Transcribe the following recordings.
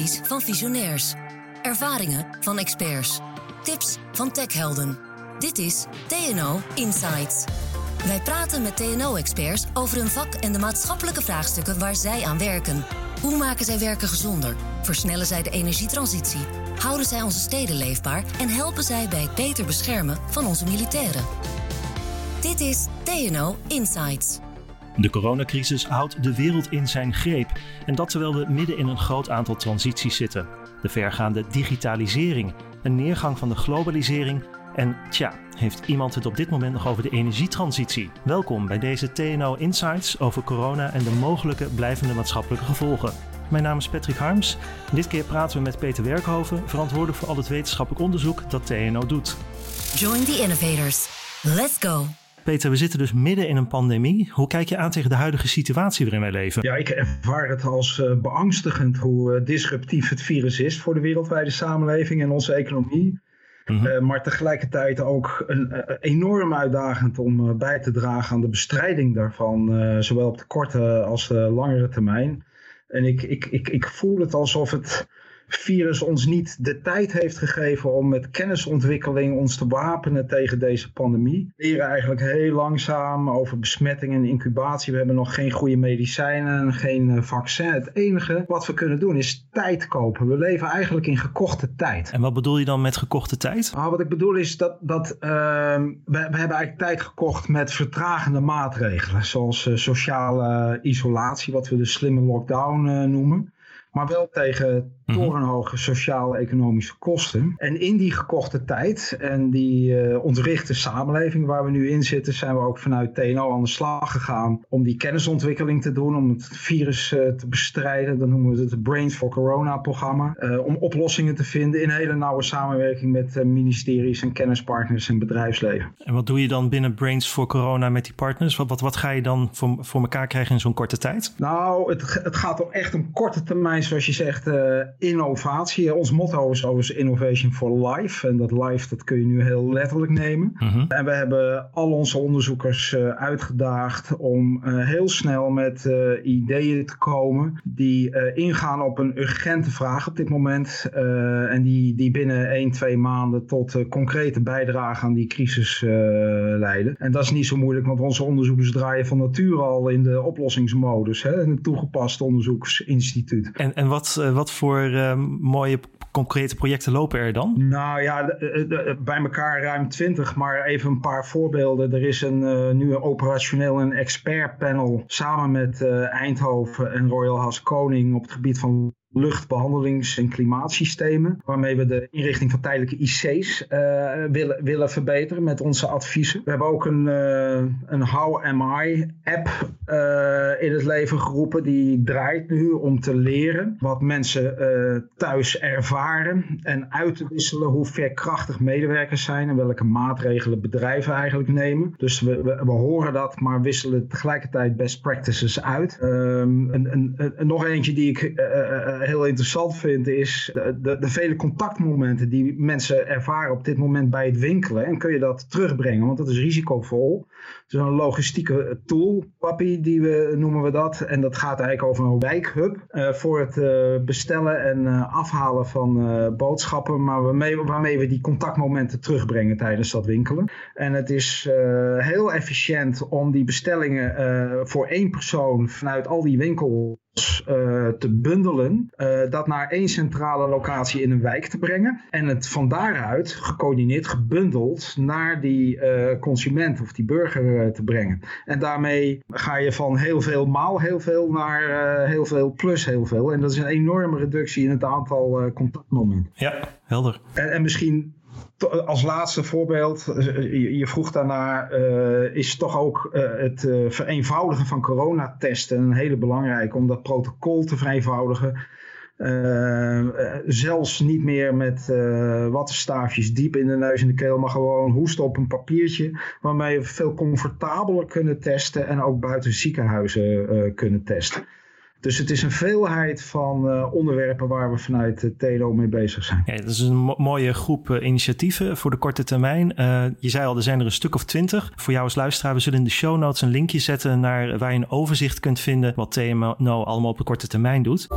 Van visionairs. Ervaringen van experts. Tips van techhelden. Dit is TNO Insights. Wij praten met TNO-experts over hun vak en de maatschappelijke vraagstukken waar zij aan werken. Hoe maken zij werken gezonder? Versnellen zij de energietransitie? Houden zij onze steden leefbaar en helpen zij bij het beter beschermen van onze militairen? Dit is TNO Insights. De coronacrisis houdt de wereld in zijn greep. En dat terwijl we midden in een groot aantal transities zitten. De vergaande digitalisering, een neergang van de globalisering en tja, heeft iemand het op dit moment nog over de energietransitie? Welkom bij deze TNO Insights over corona en de mogelijke blijvende maatschappelijke gevolgen. Mijn naam is Patrick Harms. Dit keer praten we met Peter Werkhoven, verantwoordelijk voor al het wetenschappelijk onderzoek dat TNO doet. Join the innovators. Let's go. Peter, we zitten dus midden in een pandemie. Hoe kijk je aan tegen de huidige situatie waarin wij leven? Ja, ik ervaar het als uh, beangstigend hoe uh, disruptief het virus is voor de wereldwijde samenleving en onze economie. Mm -hmm. uh, maar tegelijkertijd ook een, enorm uitdagend om bij te dragen aan de bestrijding daarvan, zowel op de korte als de langere termijn. En ik, ik, ik, ik voel het alsof het virus ons niet de tijd heeft gegeven om met kennisontwikkeling ons te wapenen tegen deze pandemie. We leren eigenlijk heel langzaam over besmetting en incubatie. We hebben nog geen goede medicijnen, geen vaccin. Het enige wat we kunnen doen is tijd kopen. We leven eigenlijk in gekochte tijd. En wat bedoel je dan met gekochte tijd? Nou, wat ik bedoel is dat, dat uh, we, we, hebben eigenlijk tijd gekocht met vertragende maatregelen. Zoals uh, sociale isolatie, wat we de slimme lockdown uh, noemen maar wel tegen torenhoge sociaal-economische kosten. En in die gekochte tijd en die uh, ontwrichte samenleving waar we nu in zitten, zijn we ook vanuit TNO aan de slag gegaan om die kennisontwikkeling te doen, om het virus uh, te bestrijden. Dan noemen we het het Brains for Corona programma. Uh, om oplossingen te vinden in hele nauwe samenwerking met ministeries en kennispartners en bedrijfsleven. En wat doe je dan binnen Brains for Corona met die partners? Wat, wat, wat ga je dan voor, voor elkaar krijgen in zo'n korte tijd? Nou, het, het gaat om echt een korte termijn, zoals je zegt, innovatie. Ons motto is overigens Innovation for Life. En dat life, dat kun je nu heel letterlijk nemen. Uh -huh. En we hebben al onze onderzoekers uh, uitgedaagd om uh, heel snel met ideeën te komen die ingaan op een urgente vraag op dit moment. en die, die binnen 1, 2 maanden tot concrete bijdrage aan die crisis leiden. En dat is niet zo moeilijk, want onze onderzoekers draaien van nature al in de oplossingsmodus. Hè, in het toegepaste onderzoeksinstituut. En, en wat, wat voor uh, mooie concrete projecten lopen er dan? Nou ja, bij elkaar ruim twintig, maar even een paar voorbeelden. Er is een uh, nu een operationeel en expertpanel samen met uh, Eindhoven en Royal Haskoning op het gebied van luchtbehandelings- en klimaatsystemen. Waarmee we de inrichting van tijdelijke IC's willen, willen verbeteren met onze adviezen. We hebben ook een, een How Am I app uh, in het leven geroepen. Die draait nu om te leren wat mensen thuis ervaren. En uit te wisselen hoe verkrachtig medewerkers zijn. En welke maatregelen bedrijven eigenlijk nemen. Dus we, we, horen dat, maar wisselen tegelijkertijd best practices uit. Um, een, nog eentje die ik heel interessant vind is de, de, vele contactmomenten die mensen ervaren op dit moment bij het winkelen. En kun je dat terugbrengen, want dat is risicovol. Een logistieke tool, Papi, die we, noemen we dat. En dat gaat eigenlijk over een wijkhub uh, voor het bestellen en afhalen van boodschappen. Maar waarmee, waarmee we die contactmomenten terugbrengen tijdens dat winkelen. En het is heel efficiënt om die bestellingen voor één persoon vanuit al die winkels uh, te bundelen, uh, dat naar één centrale locatie in een wijk te brengen en het van daaruit gecoördineerd, gebundeld naar die uh, consument of die burger te brengen. En daarmee ga je van heel veel maal heel veel naar heel veel plus heel veel. En dat is een enorme reductie in het aantal contactmomenten. Ja, helder. En, en misschien als laatste voorbeeld, je vroeg daarna, uh, is toch ook uh, het vereenvoudigen van coronatesten een hele belangrijke om dat protocol te vereenvoudigen. zelfs niet meer met wattenstaafjes diep in de neus en de keel, maar gewoon hoesten op een papiertje, waarmee we veel comfortabeler kunnen testen en ook buiten ziekenhuizen kunnen testen. Dus het is een veelheid van uh, onderwerpen waar we vanuit TNO mee bezig zijn. Dat is een mo mooie groep uh, initiatieven voor de korte termijn. Uh, je zei al, er zijn er een stuk of twintig. Voor jou als luisteraar, we zullen in de show notes een linkje zetten naar waar je een overzicht kunt vinden wat TNO allemaal op de korte termijn doet.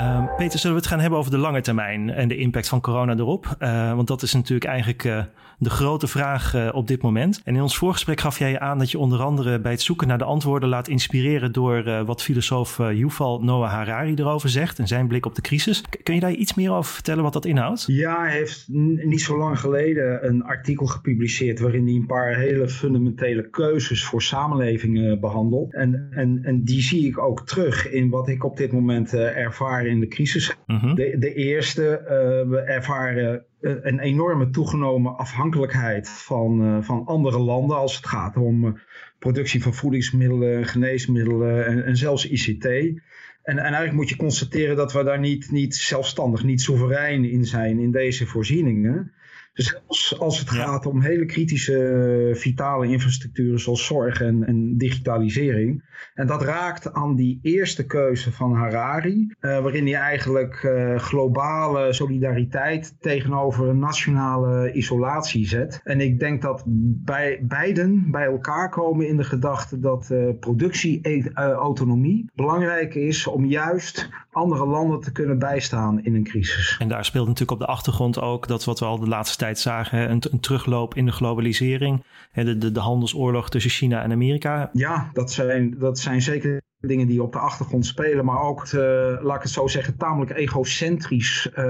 Uh, Peter, zullen we het gaan hebben over de lange termijn en de impact van corona erop? Uh, want dat is natuurlijk eigenlijk uh, de grote vraag uh, op dit moment. En in ons voorgesprek gaf jij je aan dat je onder andere bij het zoeken naar de antwoorden laat inspireren door wat filosoof Yuval Noah Harari erover zegt en zijn blik op de crisis. Kun je daar iets meer over vertellen wat dat inhoudt? Ja, hij heeft niet zo lang geleden een artikel gepubliceerd waarin hij een paar hele fundamentele keuzes voor samenlevingen behandelt. En, en, en die zie ik ook terug in wat ik op dit moment ervaar in de crisis. Uh-huh. de, de eerste, uh, we ervaren een enorme toegenomen afhankelijkheid van, uh, van andere landen als het gaat om productie van voedingsmiddelen, geneesmiddelen en, en zelfs ICT. En, en, eigenlijk moet je constateren dat we daar niet, niet zelfstandig, niet soeverein in zijn in deze voorzieningen. Dus als het gaat om hele kritische vitale infrastructuren zoals zorg en, en, digitalisering. En dat raakt aan die eerste keuze van Harari, uh, waarin hij eigenlijk uh, globale solidariteit tegenover nationale isolatie zet. En ik denk dat bij beiden bij elkaar komen in de gedachte dat uh, productieautonomie belangrijk is om juist andere landen te kunnen bijstaan in een crisis. En daar speelt natuurlijk op de achtergrond ook dat wat we al de laatste tijd zagen, een, een terugloop in de globalisering, de, de, de handelsoorlog tussen China en Amerika. Ja, dat zijn, dat zijn zeker dingen die op de achtergrond spelen, maar ook, te, laat ik het zo zeggen, tamelijk egocentrisch uh,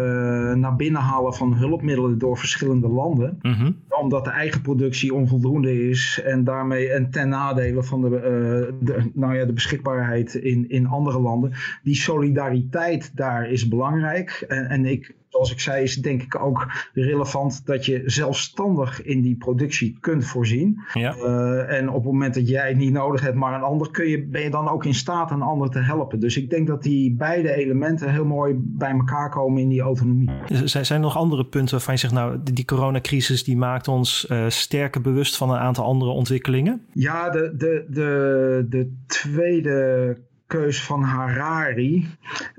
naar binnen halen van hulpmiddelen door verschillende landen. Mm-hmm. Omdat de eigen productie onvoldoende is en daarmee en ten nadele van de, uh, de, nou ja, de beschikbaarheid in, in andere landen. Die solidariteit daar is belangrijk. En, en ik zoals ik zei, is denk ik ook relevant dat je zelfstandig in die productie kunt voorzien. Ja. Uh, en op het moment dat jij het niet nodig hebt, maar een ander, kun je, ben je dan ook in staat een ander te helpen. Dus ik denk dat die beide elementen heel mooi bij elkaar komen in die autonomie. Zijn er nog andere punten waarvan je zegt, nou, die coronacrisis die maakt ons uh, sterker bewust van een aantal andere ontwikkelingen? Ja, de, de, de, de tweede keus van Harari,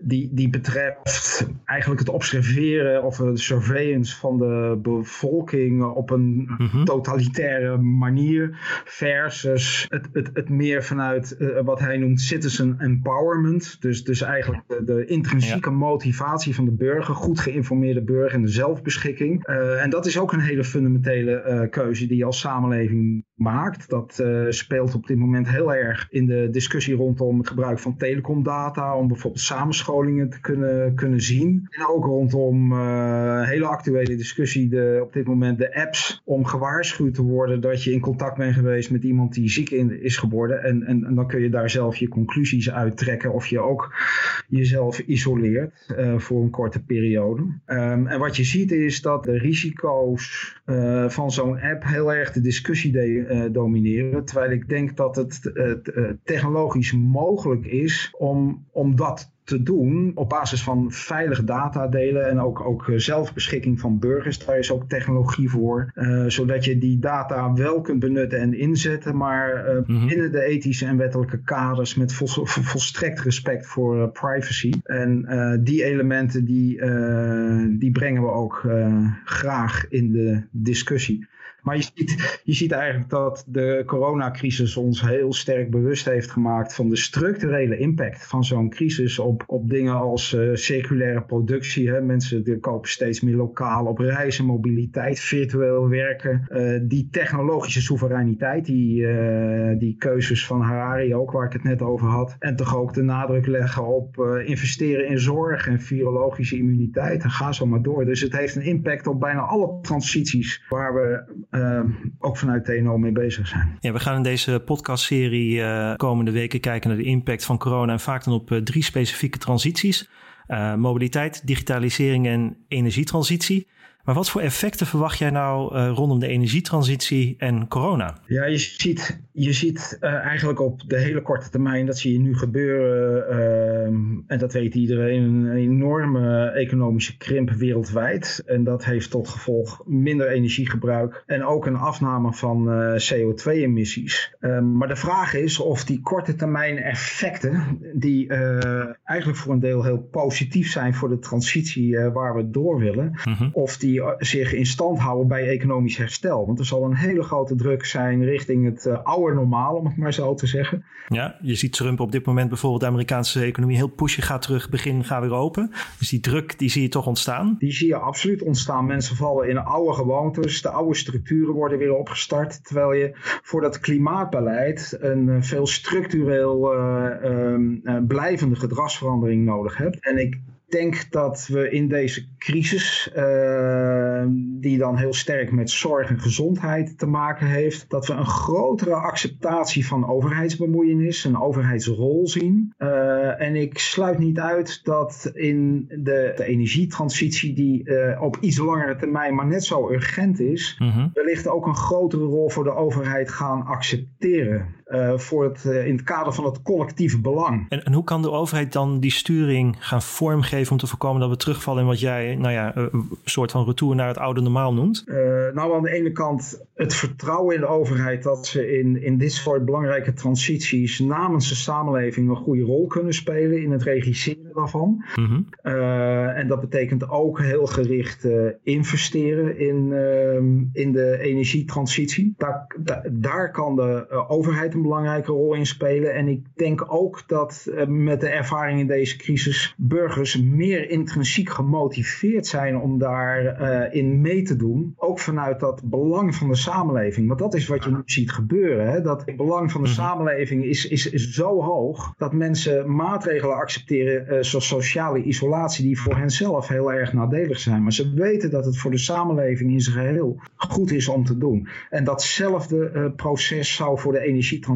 die, die betreft eigenlijk het observeren of de surveillance van de bevolking op een mm-hmm. totalitaire manier, versus het, het, het meer vanuit uh, wat hij noemt citizen empowerment. Dus, dus eigenlijk de, de intrinsieke ja. motivatie van de burger, goed geïnformeerde burger en de zelfbeschikking. Uh, en dat is ook een hele fundamentele uh, keuze die je als samenleving maakt. Dat speelt op dit moment heel erg in de discussie rondom het gebruik van telecomdata om bijvoorbeeld samenscholingen te kunnen, kunnen zien. En ook rondom uh, hele actuele discussie de, op dit moment de apps om gewaarschuwd te worden dat je in contact bent geweest met iemand die ziek in, is geworden. En, en, dan kun je daar zelf je conclusies uittrekken of je ook jezelf isoleert uh, voor een korte periode. Um, en wat je ziet is dat de risico's van zo'n app heel erg de discussie de, domineren. Terwijl ik denk dat het technologisch mogelijk is om, om dat te doen op basis van veilige data delen en ook, ook zelfbeschikking van burgers. Daar is ook technologie voor, uh, zodat je die data wel kunt benutten en inzetten, maar uh, mm-hmm. binnen de ethische en wettelijke kaders met vol, volstrekt respect voor uh, privacy. En die elementen die, die brengen we ook graag in de discussie. Maar je ziet, je ziet eigenlijk dat de coronacrisis ons heel sterk bewust heeft gemaakt van de structurele impact van zo'n crisis op, op dingen als uh, circulaire productie. Hè. Mensen kopen steeds meer lokaal op reizen, mobiliteit, virtueel werken. Uh, die technologische soevereiniteit, die, uh, die keuzes van Harari ook, waar ik het net over had. En toch ook de nadruk leggen op investeren in zorg en virologische immuniteit. En ga zo maar door. Dus het heeft een impact op bijna alle transities waar we uh, ook vanuit TNO mee bezig zijn. Ja, we gaan in deze podcastserie uh, komende weken kijken naar de impact van corona en vaak dan op uh, drie specifieke transities. mobiliteit, digitalisering en energietransitie. Maar wat voor effecten verwacht jij nou uh, rondom de energietransitie en corona? Ja, je ziet, je ziet uh, eigenlijk op de hele korte termijn, dat zie je nu gebeuren, uh, en dat weet iedereen, een enorme economische krimp wereldwijd. En dat heeft tot gevolg minder energiegebruik en ook een afname van CO2-emissies. Ehm, maar de vraag is of die korte termijn effecten, die eigenlijk voor een deel heel positief zijn voor de transitie waar we door willen, mm-hmm. of die die zich in stand houden bij economisch herstel. Want er zal een hele grote druk zijn richting het oude normaal, om het maar zo te zeggen. Ja, je ziet Trump op dit moment bijvoorbeeld de Amerikaanse economie heel pushen, gaat terug, begin, ga weer open. Dus die druk, die zie je toch ontstaan? Die zie je absoluut ontstaan. Mensen vallen in oude gewoontes, de oude structuren worden weer opgestart. Terwijl je voor dat klimaatbeleid een veel structureel uh, blijvende gedragsverandering nodig hebt. En ik denk dat we in deze crisis, uh, die dan heel sterk met zorg en gezondheid te maken heeft, dat we een grotere acceptatie van overheidsbemoeienis, een overheidsrol zien. Uh, en ik sluit niet uit dat in de, de energietransitie, die uh, op iets langere termijn maar net zo urgent is, mm -hmm. wellicht ook een grotere rol voor de overheid gaan accepteren. Voor het, in het kader van het collectieve belang. En, en hoe kan de overheid dan die sturing gaan vormgeven? om te voorkomen dat we terugvallen in wat jij, nou ja, een soort van retour naar het oude normaal noemt? Uh, nou, aan de ene kant het vertrouwen in de overheid dat ze in, in dit soort belangrijke transities namens de samenleving een goede rol kunnen spelen in het regisseren daarvan. Mm -hmm. uh, en dat betekent ook heel gericht investeren in, in de energietransitie. Daar, da, daar kan de overheid een belangrijke rol in spelen. En ik denk ook dat met de ervaring in deze crisis burgers meer intrinsiek gemotiveerd zijn om daarin uh, in mee te doen. Ook vanuit dat belang van de samenleving. Want dat is wat je nu ziet gebeuren. Hè? Dat het belang van de samenleving is, is, is zo hoog dat mensen maatregelen accepteren uh, zoals sociale isolatie die voor hen zelf heel erg nadelig zijn. Maar ze weten dat het voor de samenleving in zijn geheel goed is om te doen. En datzelfde proces zou voor de energietransitie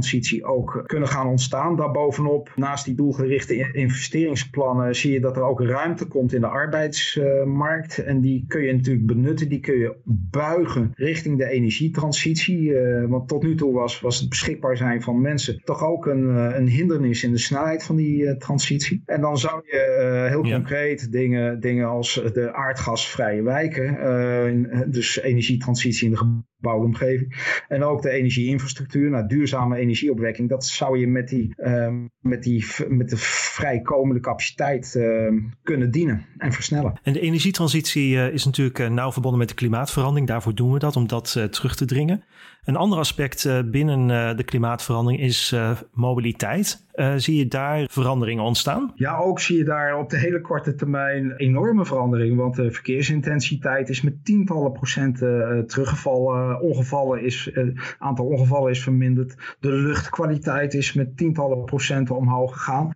ook kunnen gaan ontstaan. Daarbovenop, naast die doelgerichte investeringsplannen, zie je dat er ook ruimte komt in de arbeidsmarkt. En die kun je natuurlijk benutten, die kun je buigen richting de energietransitie. Uh, want tot nu toe was, was het beschikbaar zijn van mensen toch ook een, uh, een hindernis in de snelheid van die uh, transitie. En dan zou je heel ja. concreet dingen, dingen als de aardgasvrije wijken, dus energietransitie in de gebouwde omgeving. En ook de energieinfrastructuur, nou, duurzame energieopwekking, dat zou je met die, uh, met die met de vrijkomende capaciteit uh, kunnen dienen en versnellen. En de energietransitie uh, is natuurlijk uh, nauw verbonden met de klimaatverandering. Daarvoor doen we dat, om dat uh, terug te dringen. Een ander aspect binnen de klimaatverandering is mobiliteit. Uh, zie je daar veranderingen ontstaan? Ja, ook zie je daar op de hele korte termijn enorme veranderingen. Want de verkeersintensiteit is met tientallen procenten uh, teruggevallen. Ongevallen is, het uh, aantal ongevallen is verminderd. De luchtkwaliteit is met tientallen procenten omhoog gegaan.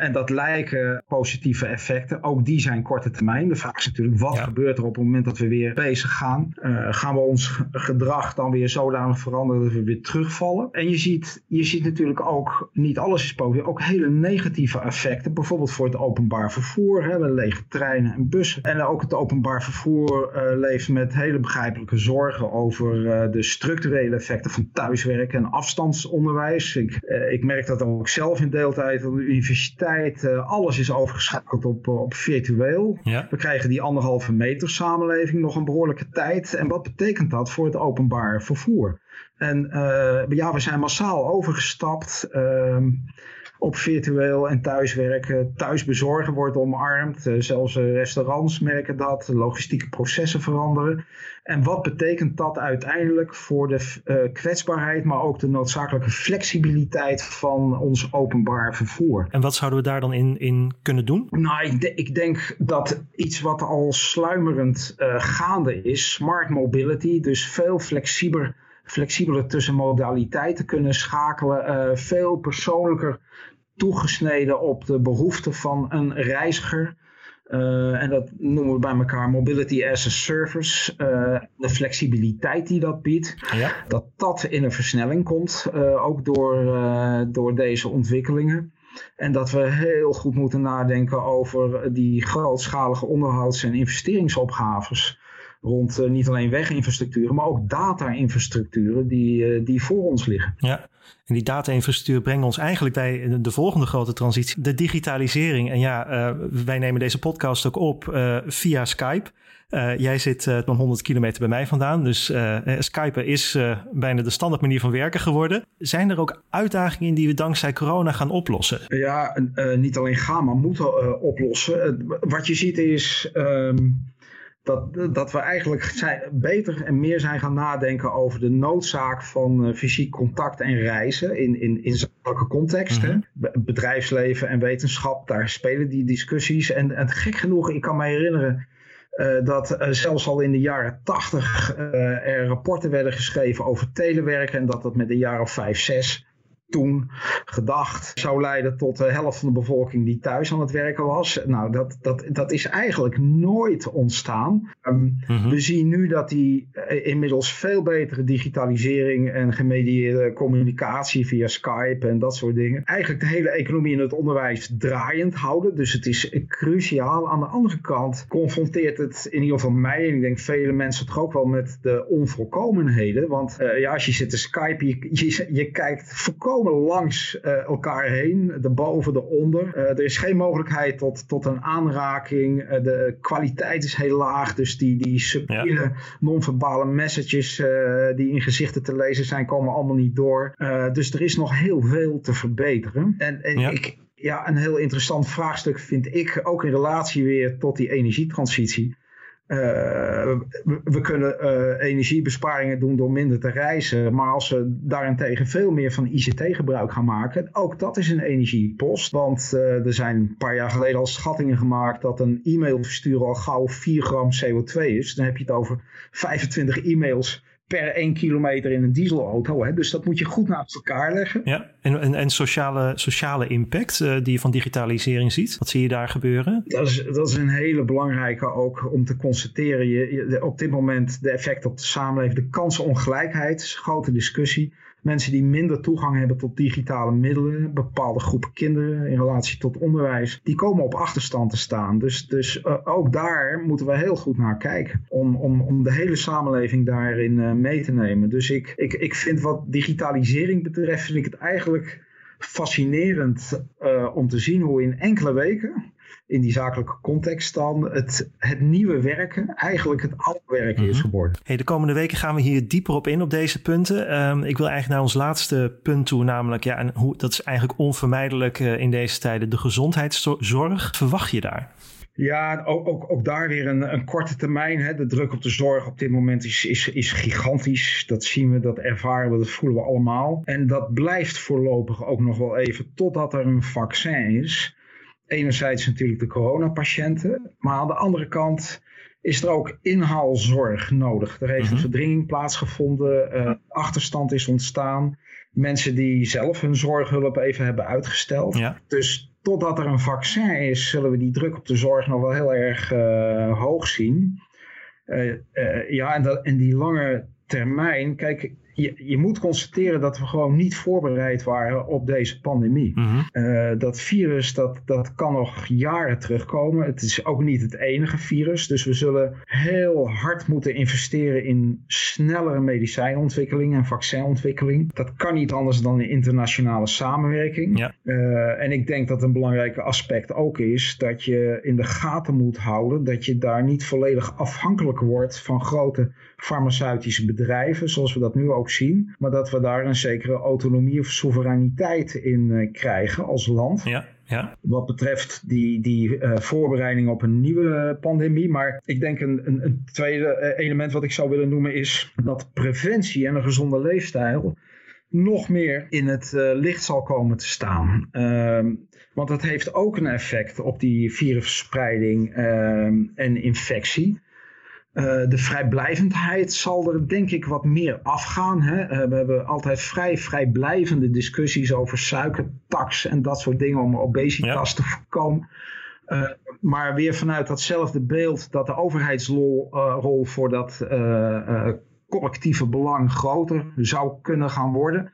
en dat lijken positieve effecten. Ook die zijn korte termijn. De vraag is natuurlijk, wat ja. gebeurt er op het moment dat we weer bezig gaan? gaan we ons gedrag dan weer zodanig veranderen dat we weer terugvallen? En je ziet, je ziet natuurlijk ook, niet alles is ook hele negatieve effecten. Bijvoorbeeld voor het openbaar vervoer. Hè, we lege treinen en bussen. En ook het openbaar vervoer uh, leeft met hele begrijpelijke zorgen over uh, de structurele effecten van thuiswerken en afstandsonderwijs. Ik, uh, ik merk dat ook zelf in deeltijd op de universiteit. alles is overgeschakeld op, op virtueel. Ja. We krijgen die anderhalve meter samenleving nog een behoorlijke tijd. En wat betekent dat voor het openbaar vervoer? En uh, ja, we zijn massaal overgestapt uh, op virtueel en thuiswerken. Thuisbezorgen wordt omarmd. Uh, zelfs restaurants merken dat. Logistieke processen veranderen. En wat betekent dat uiteindelijk voor de kwetsbaarheid, maar ook de noodzakelijke flexibiliteit van ons openbaar vervoer? En wat zouden we daar dan in, in kunnen doen? Nou, ik, de, ik denk dat iets wat al sluimerend gaande is, smart mobility, dus veel flexibeler flexibeler tussen modaliteiten kunnen schakelen. Uh, veel persoonlijker toegesneden op de behoeften van een reiziger. Uh, en dat noemen we bij elkaar mobility as a service. Uh, de flexibiliteit die dat biedt. Ja. Dat dat in een versnelling komt. ook door, door deze ontwikkelingen. En dat we heel goed moeten nadenken over die grootschalige onderhouds- en investeringsopgaves rond uh, niet alleen weginfrastructuren, maar ook data-infrastructuren die, uh, die voor ons liggen. Ja, en die data-infrastructuur brengt ons eigenlijk bij de volgende grote transitie, de digitalisering. En ja, uh, wij nemen deze podcast ook op via Skype. jij zit van 100 kilometer bij mij vandaan, dus Skype is bijna de standaard manier van werken geworden. Zijn er ook uitdagingen die we dankzij corona gaan oplossen? Ja, niet alleen gaan, maar moeten oplossen. wat je ziet is... Um, dat, dat we eigenlijk zijn, beter en meer zijn gaan nadenken over de noodzaak van uh, fysiek contact en reizen in, in, in zulke contexten. Mhm. Bedrijfsleven en wetenschap, daar spelen die discussies. En, en gek genoeg, ik kan me herinneren uh, dat uh, zelfs al in de jaren tachtig er rapporten werden geschreven over telewerken en dat dat met jaar of vijf, zes toen gedacht zou leiden tot de helft van de bevolking die thuis aan het werken was. Nou, dat, dat, dat is eigenlijk nooit ontstaan. Ehm, mhm. We zien nu dat die eh, inmiddels veel betere digitalisering en gemedieerde communicatie via Skype en dat soort dingen, eigenlijk de hele economie en het onderwijs draaiend houden. Dus het is cruciaal. Aan de andere kant confronteert het in ieder geval mij en ik denk vele mensen toch ook wel met de onvolkomenheden. Want uh, ja, als je zit te Skype, je, je, je kijkt volkomen langs uh, elkaar heen, de boven, de onder. Uh, er is geen mogelijkheid tot, tot een aanraking. Uh, de kwaliteit is heel laag, dus die, die subtiele ja. non-verbale messages die in gezichten te lezen zijn, komen allemaal niet door. dus er is nog heel veel te verbeteren. En, en ja. ik, ja, een heel interessant vraagstuk vind ik, ook in relatie weer tot die energietransitie. Uh, we, kunnen uh, energiebesparingen doen door minder te reizen. Maar als we daarentegen veel meer van ICT gebruik gaan maken, ook dat is een energiepost. Want uh, er zijn een paar jaar geleden al schattingen gemaakt dat een e-mail versturen al gauw 4 gram CO2 is. Dan heb je het over 25 e-mails per 1 kilometer in een dieselauto. Hè? Dus dat moet je goed naast elkaar leggen. Ja, en, en, en sociale, sociale impact uh, die je van digitalisering ziet. Wat zie je daar gebeuren? Dat is, dat is een hele belangrijke ook om te constateren. Je, je, op dit moment de effect op de samenleving, de kansenongelijkheid, is een grote discussie mensen die minder toegang hebben tot digitale middelen, bepaalde groepen kinderen in relatie tot onderwijs, die komen op achterstand te staan. Dus, dus uh, ook daar moeten we heel goed naar kijken om, om, om de hele samenleving daarin uh, mee te nemen. Dus ik, ik, ik vind wat digitalisering betreft, vind ik het eigenlijk fascinerend uh, om te zien hoe in enkele weken in die zakelijke context dan het, het nieuwe werken eigenlijk het oude werken is mhm. geworden. Hey, de komende weken gaan we hier dieper op in op deze punten. Um, ik wil eigenlijk naar ons laatste punt toe, namelijk ja, en hoe, dat is eigenlijk onvermijdelijk uh, in deze tijden de gezondheidszorg. Verwacht je daar? Ja, ook, ook, ook, daar weer een, een korte termijn. Hè. De druk op de zorg op dit moment is, is, is gigantisch. Dat zien we, dat ervaren we, dat voelen we allemaal. En dat blijft voorlopig ook nog wel even totdat er een vaccin is enerzijds natuurlijk de coronapatiënten, maar aan de andere kant is er ook inhaalzorg nodig. Er heeft een mhm. verdringing plaatsgevonden, uh, achterstand is ontstaan. Mensen die zelf hun zorghulp even hebben uitgesteld. Ja. Dus totdat er een vaccin is, zullen we die druk op de zorg nog wel heel erg uh, hoog zien. Uh, ja, en, dat, en die lange termijn, kijk, je, je moet constateren dat we gewoon niet voorbereid waren op deze pandemie. Mhm. Eh, dat virus, dat, dat kan nog jaren terugkomen. Het is ook niet het enige virus. Dus we zullen heel hard moeten investeren in snellere medicijnontwikkeling en vaccinontwikkeling. Dat kan niet anders dan een internationale samenwerking. Ja. Uh, en ik denk dat een belangrijk aspect ook is dat je in de gaten moet houden dat je daar niet volledig afhankelijk wordt van grote farmaceutische bedrijven, zoals we dat nu ook zien. Maar dat we daar een zekere autonomie of soevereiniteit in uh, krijgen als land. Ja. Ja. Wat betreft die, die uh, voorbereiding op een nieuwe pandemie. Maar ik denk een, een, een tweede eh, element wat ik zou willen noemen is dat preventie en een gezonde leefstijl nog meer in het licht zal komen te staan. Uh, want dat heeft ook een effect op die virusverspreiding ehm, en infectie. Uh, de vrijblijvendheid zal er denk ik wat meer afgaan. Hè? Uh, we hebben altijd vrij vrijblijvende discussies over suikertax en dat soort dingen om obesitas te voorkomen. Uh, maar weer vanuit datzelfde beeld dat de overheidsrol voor dat collectieve belang groter zou kunnen gaan worden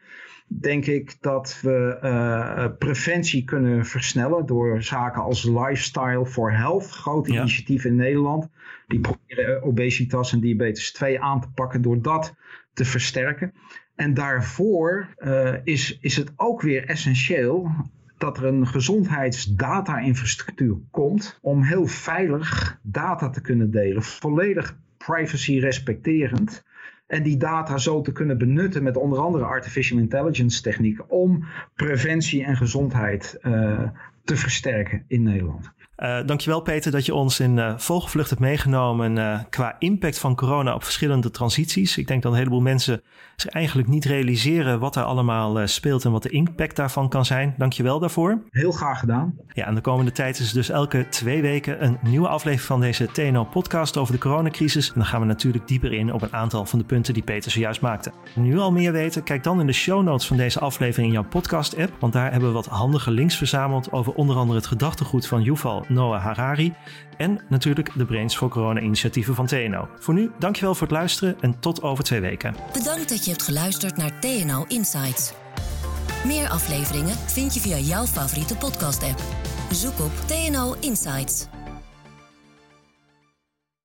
denk ik dat we uh, preventie kunnen versnellen door zaken als Lifestyle for Health, groot initiatief in Nederland. Die proberen obesitas en diabetes 2 aan te pakken door dat te versterken. En daarvoor uh, is, is het ook weer essentieel dat er een gezondheidsdata-infrastructuur komt om heel veilig data te kunnen delen, volledig privacy respecterend. En die data zo te kunnen benutten met onder andere artificial intelligence technieken om preventie en gezondheid uh, te versterken in Nederland. Uh, dankjewel Peter dat je ons in uh, vogelvlucht hebt meegenomen uh, qua impact van corona op verschillende transities. Ik denk dat een heleboel mensen zich eigenlijk niet realiseren wat er allemaal speelt en wat de impact daarvan kan zijn. Dankjewel daarvoor. Heel graag gedaan. Ja, en de komende tijd is dus elke twee weken een nieuwe aflevering van deze TNO podcast over de coronacrisis. En dan gaan we natuurlijk dieper in op een aantal van de punten die Peter zojuist maakte. Nu al meer weten, kijk dan in de show notes van deze aflevering in jouw podcast app, want daar hebben we wat handige links verzameld over onder andere het gedachtegoed van Yuval Noah Harari en natuurlijk de Brains voor Corona-initiatieven van TNO. Voor nu, dankjewel voor het luisteren en tot over twee weken. Bedankt dat je hebt geluisterd naar TNO Insights. Meer afleveringen vind je via jouw favoriete podcast-app. Zoek op TNO Insights.